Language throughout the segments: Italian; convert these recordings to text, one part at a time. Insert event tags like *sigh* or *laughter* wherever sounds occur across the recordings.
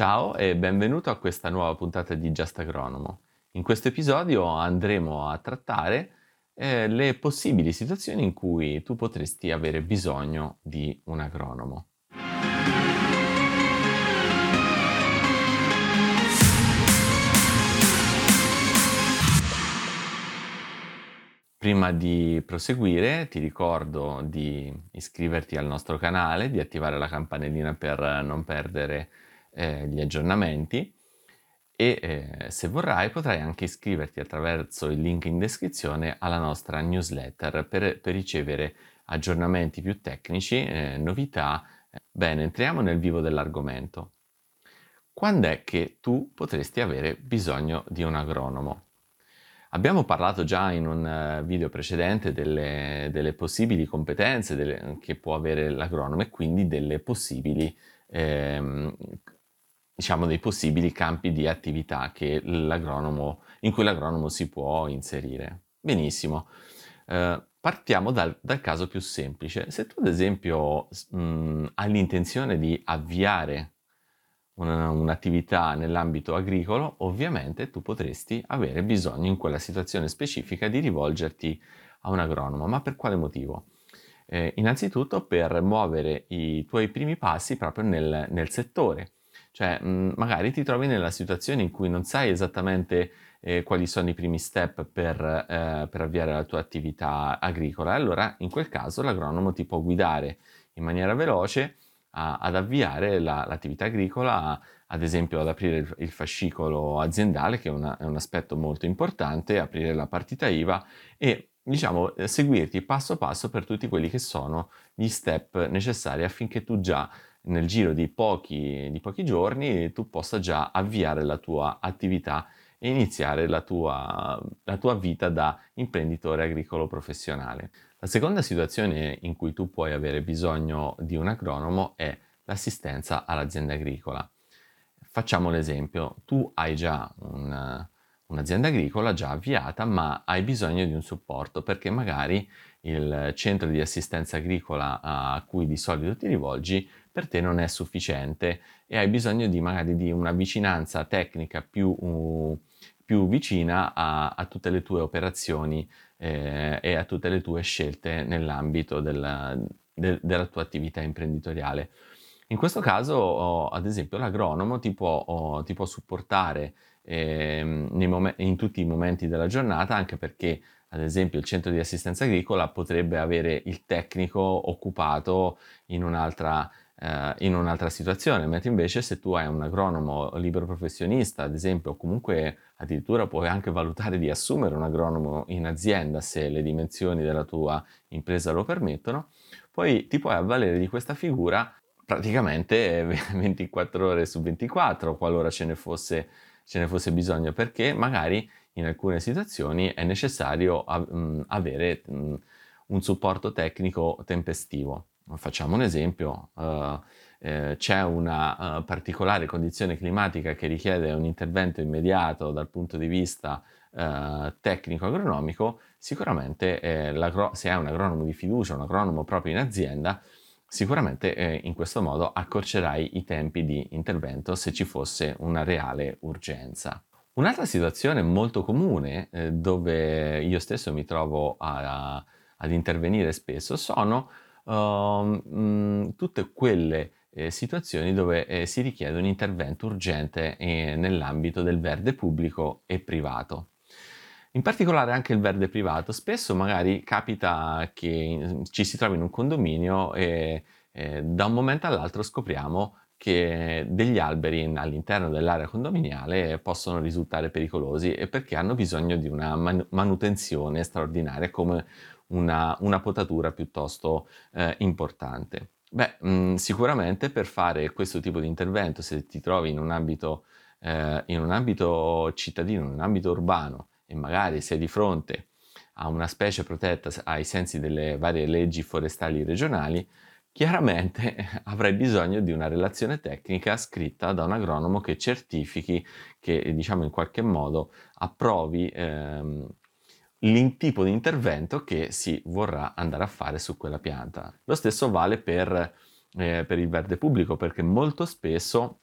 Ciao e benvenuto a questa nuova puntata di Just Agronomo. In questo episodio andremo a trattare eh, le possibili situazioni in cui tu potresti avere bisogno di un agronomo. Prima di proseguire ti ricordo di iscriverti al nostro canale, di attivare la campanellina per non perdere eh, gli aggiornamenti e eh, se vorrai potrai anche iscriverti attraverso il link in descrizione alla nostra newsletter per, per ricevere aggiornamenti più tecnici, eh, novità. Bene, entriamo nel vivo dell'argomento. Quando è che tu potresti avere bisogno di un agronomo? Abbiamo parlato già in un eh, video precedente delle, delle possibili competenze delle, che può avere l'agronomo e quindi delle possibili, ehm, diciamo, dei possibili campi di attività in cui l'agronomo si può inserire. Benissimo. Eh, partiamo dal, dal, caso più semplice. Se tu ad esempio mh, hai l'intenzione di avviare una, un'attività nell'ambito agricolo, ovviamente tu potresti avere bisogno in quella situazione specifica di rivolgerti a un agronomo. Ma per quale motivo? Eh, innanzitutto per muovere i tuoi primi passi proprio nel, nel settore. Cioè, mh, magari ti trovi nella situazione in cui non sai esattamente eh, quali sono i primi step per, eh, per avviare la tua attività agricola. Allora, in quel caso, l'agronomo ti può guidare in maniera veloce a, ad avviare la, l'attività agricola, ad esempio ad aprire il, il fascicolo aziendale, che è, una, è, un aspetto molto importante, aprire la partita IVA e diciamo eh, seguirti passo passo per tutti quelli che sono gli step necessari affinché tu già nel giro di pochi, di pochi giorni tu possa già avviare la tua attività e iniziare la tua, la tua vita da imprenditore agricolo professionale. La seconda situazione in cui tu puoi avere bisogno di un agronomo è l'assistenza all'azienda agricola. Facciamo l'esempio, tu hai già un, un'azienda agricola già avviata, ma hai bisogno di un supporto perché magari il centro di assistenza agricola a cui di solito ti rivolgi per te non è sufficiente e hai bisogno di magari di una vicinanza tecnica più, più vicina a, a, tutte le tue operazioni eh, e a tutte le tue scelte nell'ambito della, de, della tua attività imprenditoriale. In questo caso, oh, ad esempio, l'agronomo ti può, oh, ti può supportare eh, mom- in tutti i momenti della giornata, anche perché, ad esempio, il centro di assistenza agricola potrebbe avere il tecnico occupato in un'altra eh, in un'altra situazione, mentre invece se tu hai un agronomo libero professionista, ad esempio, o comunque addirittura puoi anche valutare di assumere un agronomo in azienda se le dimensioni della tua impresa lo permettono, poi ti puoi avvalere di questa figura praticamente *laughs* 24 ore su 24 qualora ce ne fosse, ce ne fosse bisogno, perché magari in alcune situazioni è necessario avere un supporto tecnico tempestivo. Facciamo un esempio, uh, eh, c'è una uh, particolare condizione climatica che richiede un intervento immediato dal punto di vista tecnico-agronomico, sicuramente eh, se hai un agronomo di fiducia, un agronomo proprio in azienda, sicuramente eh, in questo modo accorcerai i tempi di intervento se ci fosse una reale urgenza. Un'altra situazione molto comune eh, dove io stesso mi trovo a, a, ad intervenire spesso sono uh, tutte quelle eh, situazioni dove eh, si richiede un intervento urgente eh, nell'ambito del verde pubblico e privato. In particolare anche il verde privato, spesso magari capita che ci si trovi in un condominio e da un momento all'altro scopriamo che degli alberi all'interno dell'area condominiale possono risultare pericolosi e perché hanno bisogno di una manutenzione straordinaria come una, una potatura piuttosto eh, importante. Beh, mh, mm, sicuramente per fare questo tipo di intervento, se ti trovi in un ambito, eh, in un ambito cittadino, in un ambito urbano e magari sei di fronte a una specie protetta ai sensi delle varie leggi forestali regionali, chiaramente *laughs* avrai bisogno di una relazione tecnica scritta da un agronomo che certifichi, che diciamo in qualche modo approvi ehm, il tipo di intervento che si vorrà andare a fare su quella pianta. Lo stesso vale per, eh, per il verde pubblico perché molto spesso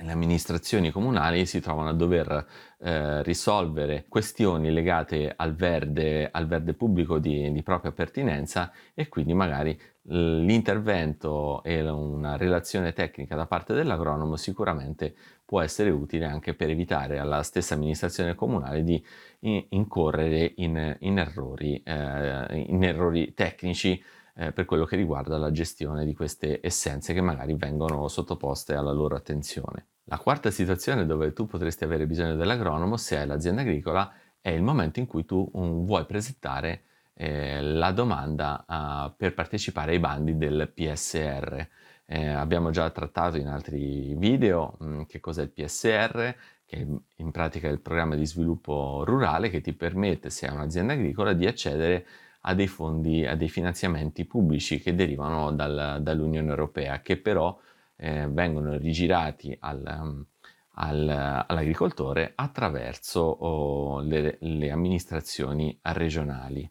le amministrazioni comunali si trovano a dover eh, risolvere questioni legate al verde, al verde pubblico di, di, propria pertinenza e quindi magari l'intervento e una relazione tecnica da parte dell'agronomo sicuramente può essere utile anche per evitare alla stessa amministrazione comunale di incorrere in, in, errori, eh, in errori, tecnici eh, per quello che riguarda la gestione di queste essenze che magari vengono sottoposte alla loro attenzione. La quarta situazione dove tu potresti avere bisogno dell'agronomo, se hai l'azienda agricola, è il momento in cui tu um, vuoi presentare eh, la domanda uh, per partecipare ai bandi del PSR. Eh, abbiamo già trattato in altri video mh, mm, che cos'è il PSR, che in pratica è il programma di sviluppo rurale che ti permette, se hai un'azienda agricola, di accedere a dei fondi, a dei finanziamenti pubblici che derivano dal, dall'Unione Europea, che però eh, vengono rigirati al, al, all'agricoltore attraverso oh, le, le amministrazioni regionali.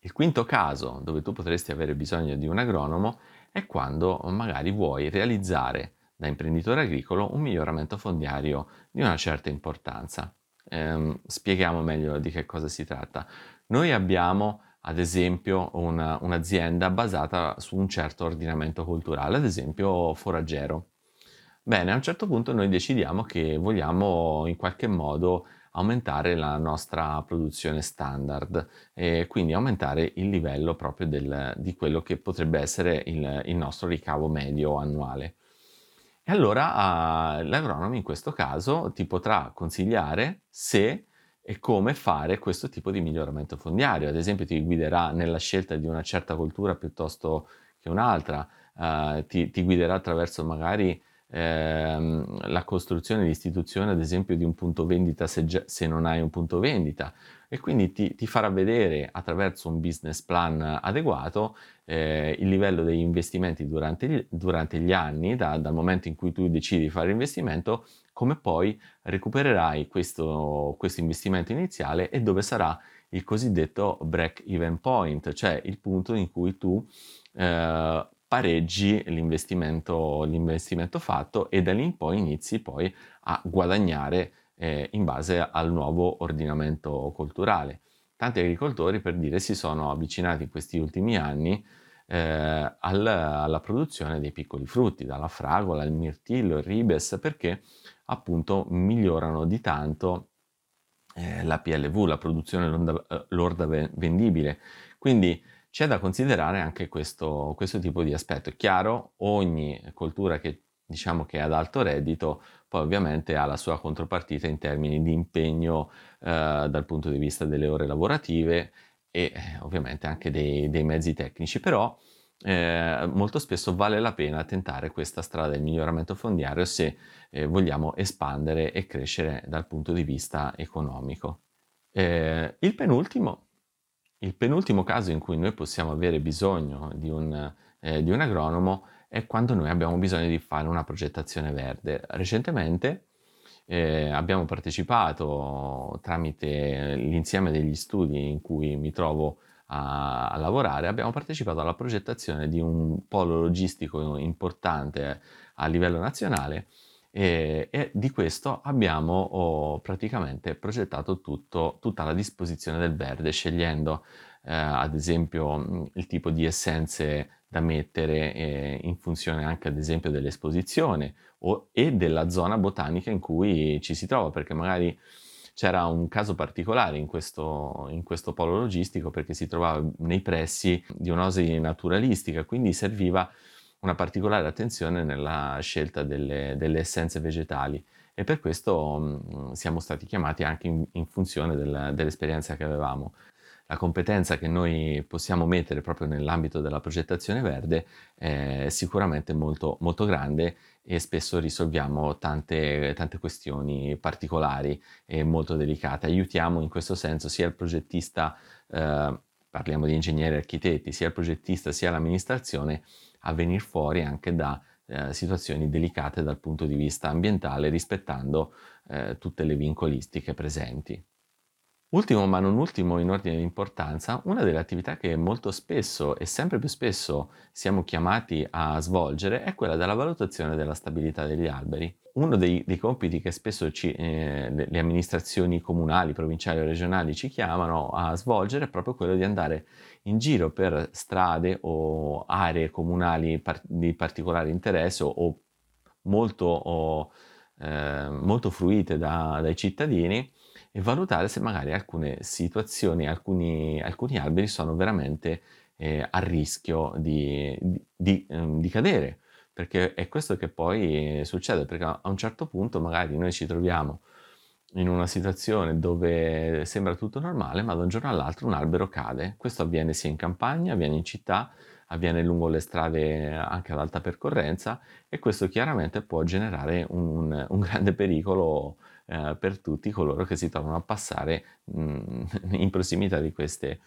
Il quinto caso dove tu potresti avere bisogno di un agronomo è quando magari vuoi realizzare da imprenditore agricolo un miglioramento fondiario di una certa importanza. Eh, spieghiamo meglio di che cosa si tratta. Noi abbiamo ad esempio una, un'azienda basata su un certo ordinamento culturale, ad esempio foraggero. Bene, a un certo punto noi decidiamo che vogliamo in qualche modo aumentare la nostra produzizione standard e quindi aumentare il livello proprio del, di quello che potrebbe essere il, il nostro ricavo medio annuale. E allora uh, l'agronomo in questo caso ti potrà consigliare se e come fare questo tipo di miglioramento fondiario. Ad esempio ti guiderà nella scelta di una certa coltura piuttosto che un'altra, uh, ti, ti, guiderà attraverso magari ehm, la costruzione, l'istituzione ad esempio di un punto vendita se, già, se non hai un punto vendita. E quindi ti, ti, farà vedere attraverso un business plan adeguato eh, il livello degli investimenti durante gli, durante gli anni, da, dal momento in cui tu decidi di fare l'investimento come poi recupererai questo, questo investimento iniziale e dove sarà il cosiddetto break even point, cioè il punto in cui tu eh, pareggi l'investimento, l'investimento, fatto e da lì in poi inizi poi a guadagnare eh, in base al nuovo ordinamento culturale. Tanti agricoltori, per dire, si sono avvicinati in questi ultimi anni eh, alla, alla, produzione dei piccoli frutti, dalla fragola, il mirtillo, il ribes, perché appunto migliorano di tanto eh, la PLV, la produzione lorda, eh, lorda vendibile. Quindi c'è da considerare anche questo, questo, tipo di aspetto. È chiaro, ogni coltura che diciamo che è ad alto reddito, poi ovviamente ha la sua contropartita in termini di impegno eh, dal punto di vista delle ore lavorative e eh, ovviamente anche dei, dei mezzi tecnici, però eh, molto spesso vale la pena tentare questa strada del miglioramento fondiario se eh, vogliamo espandere e crescere dal punto di vista economico. Eh, il, penultimo, il, penultimo, caso in cui noi possiamo avere bisogno di un, eh, di un agronomo è quando noi abbiamo bisogno di fare una progettazione verde. Recentemente eh, abbiamo partecipato tramite l'insieme degli studi in cui mi trovo a, a, lavorare, abbiamo partecipato alla progettazione di un polo logistico importante a livello nazionale e, e di questo abbiamo oh, praticamente progettato tutto, tutta la disposizione del verde, scegliendo eh, ad esempio il tipo di essenze da mettere eh, in funzione anche ad esempio dell'esposizione o, e della zona botanica in cui ci si trova, perché magari c'era un caso particolare in questo, in questo polo logistico perché si trovava nei pressi di un'osi naturalistica, quindi serviva una particolare attenzione nella scelta delle, delle essenze vegetali e per questo mh, siamo stati chiamati anche in, in funzione del, dell'esperienza che avevamo. La competenza che noi possiamo mettere proprio nell'ambito della progettazione verde è sicuramente molto, molto grande e spesso risolviamo tante, tante questioni particolari e molto delicate. Aiutiamo in questo senso sia il progettista, eh, parliamo di ingegneri e architetti, sia il progettista sia l'amministrazione a venire fuori anche da eh, situazioni delicate dal punto di vista ambientale rispettando eh, tutte le vincolistiche presenti. Ultimo ma non ultimo in ordine di importanza, una delle attività che molto spesso e sempre più spesso siamo chiamati a svolgere è quella della valutazione della stabilità degli alberi. Uno dei, dei compiti che spesso ci, eh, le amministrazioni comunali, provinciali o regionali ci chiamano a svolgere è proprio quello di andare in giro per strade o aree comunali par- di particolare interesse o, molto, o, eh, molto fruite da, dai cittadini e valutare se magari alcune situazioni, alcuni, alcuni alberi sono veramente eh, a rischio di, di, di, ehm, di, cadere, perché è questo che poi succede, perché a un certo punto magari noi ci troviamo in una situazione dove sembra tutto normale, ma da un giorno all'altro un albero cade. Questo avviene sia in campagna, avviene in città, avviene lungo le strade anche ad alta percorrenza e questo chiaramente può generare un, un grande pericolo eh, per tutti coloro che si trovano a passare mh, mm, *laughs* in prossimità di queste,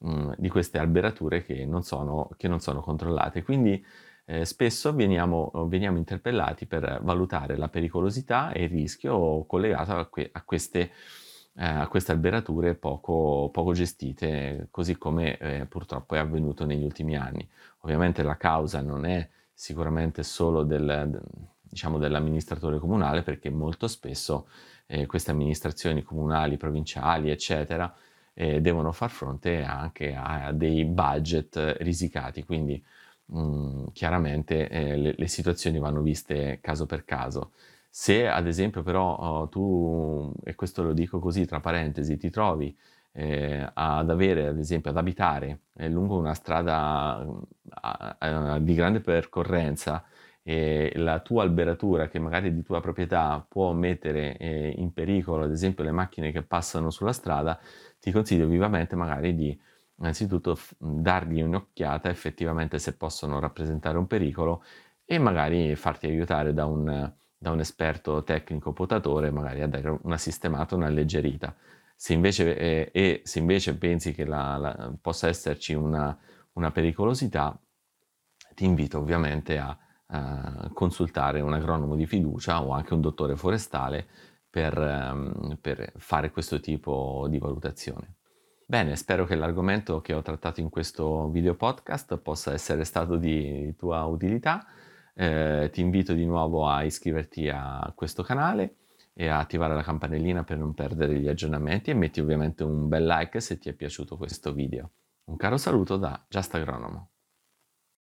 mh, mm, di queste alberature che non, sono, che non sono controllate. Quindi eh, spesso veniamo, veniamo, interpellati per valutare la pericolosità e il rischio collegato a, que- a queste eh, a queste alberature poco, poco, gestite, così come eh, purtroppo è avvenuto negli ultimi anni. Ovviamente la causa non è sicuramente solo del, diciamo, dell'amministratore comunale, perché molto spesso eh, queste amministrazioni comunali, provinciali, eccetera, eh, devono far fronte anche a dei budget risicati, quindi mm, chiaramente eh, le, le, situazioni vanno viste caso per caso. Se ad esempio però oh, tu, e questo lo dico così tra parentesi, ti trovi eh, ad avere, ad esempio, ad abitare eh, lungo una strada a, a, di grande percorrenza eh, la tua alberatura che magari è di tua proprietà può mettere eh, in pericolo ad esempio le macchine che passano sulla strada, ti consiglio vivamente magari di innanzitutto dargli un'occhiata effettivamente se possono rappresentare un pericolo e magari farti aiutare da un, da un esperto tecnico potatore magari a dare una sistemata, una alleggerita. Se invece, eh, e se invece pensi che la, la, possa esserci una, una pericolosità, ti invito ovviamente a eh, consultare un agronomo di fiducia o anche un dottore forestale per, um, per fare questo tipo di valutazione. Bene, spero che l'argomento che ho trattato in questo video podcast possa essere stato di tua utilità. Eh, ti invito di nuovo a iscriverti a questo canale e a attivare la campanellina per non perdere gli aggiornamenti e metti ovviamente un bel like se ti è piaciuto questo video. Un caro saluto da Just Agronomo.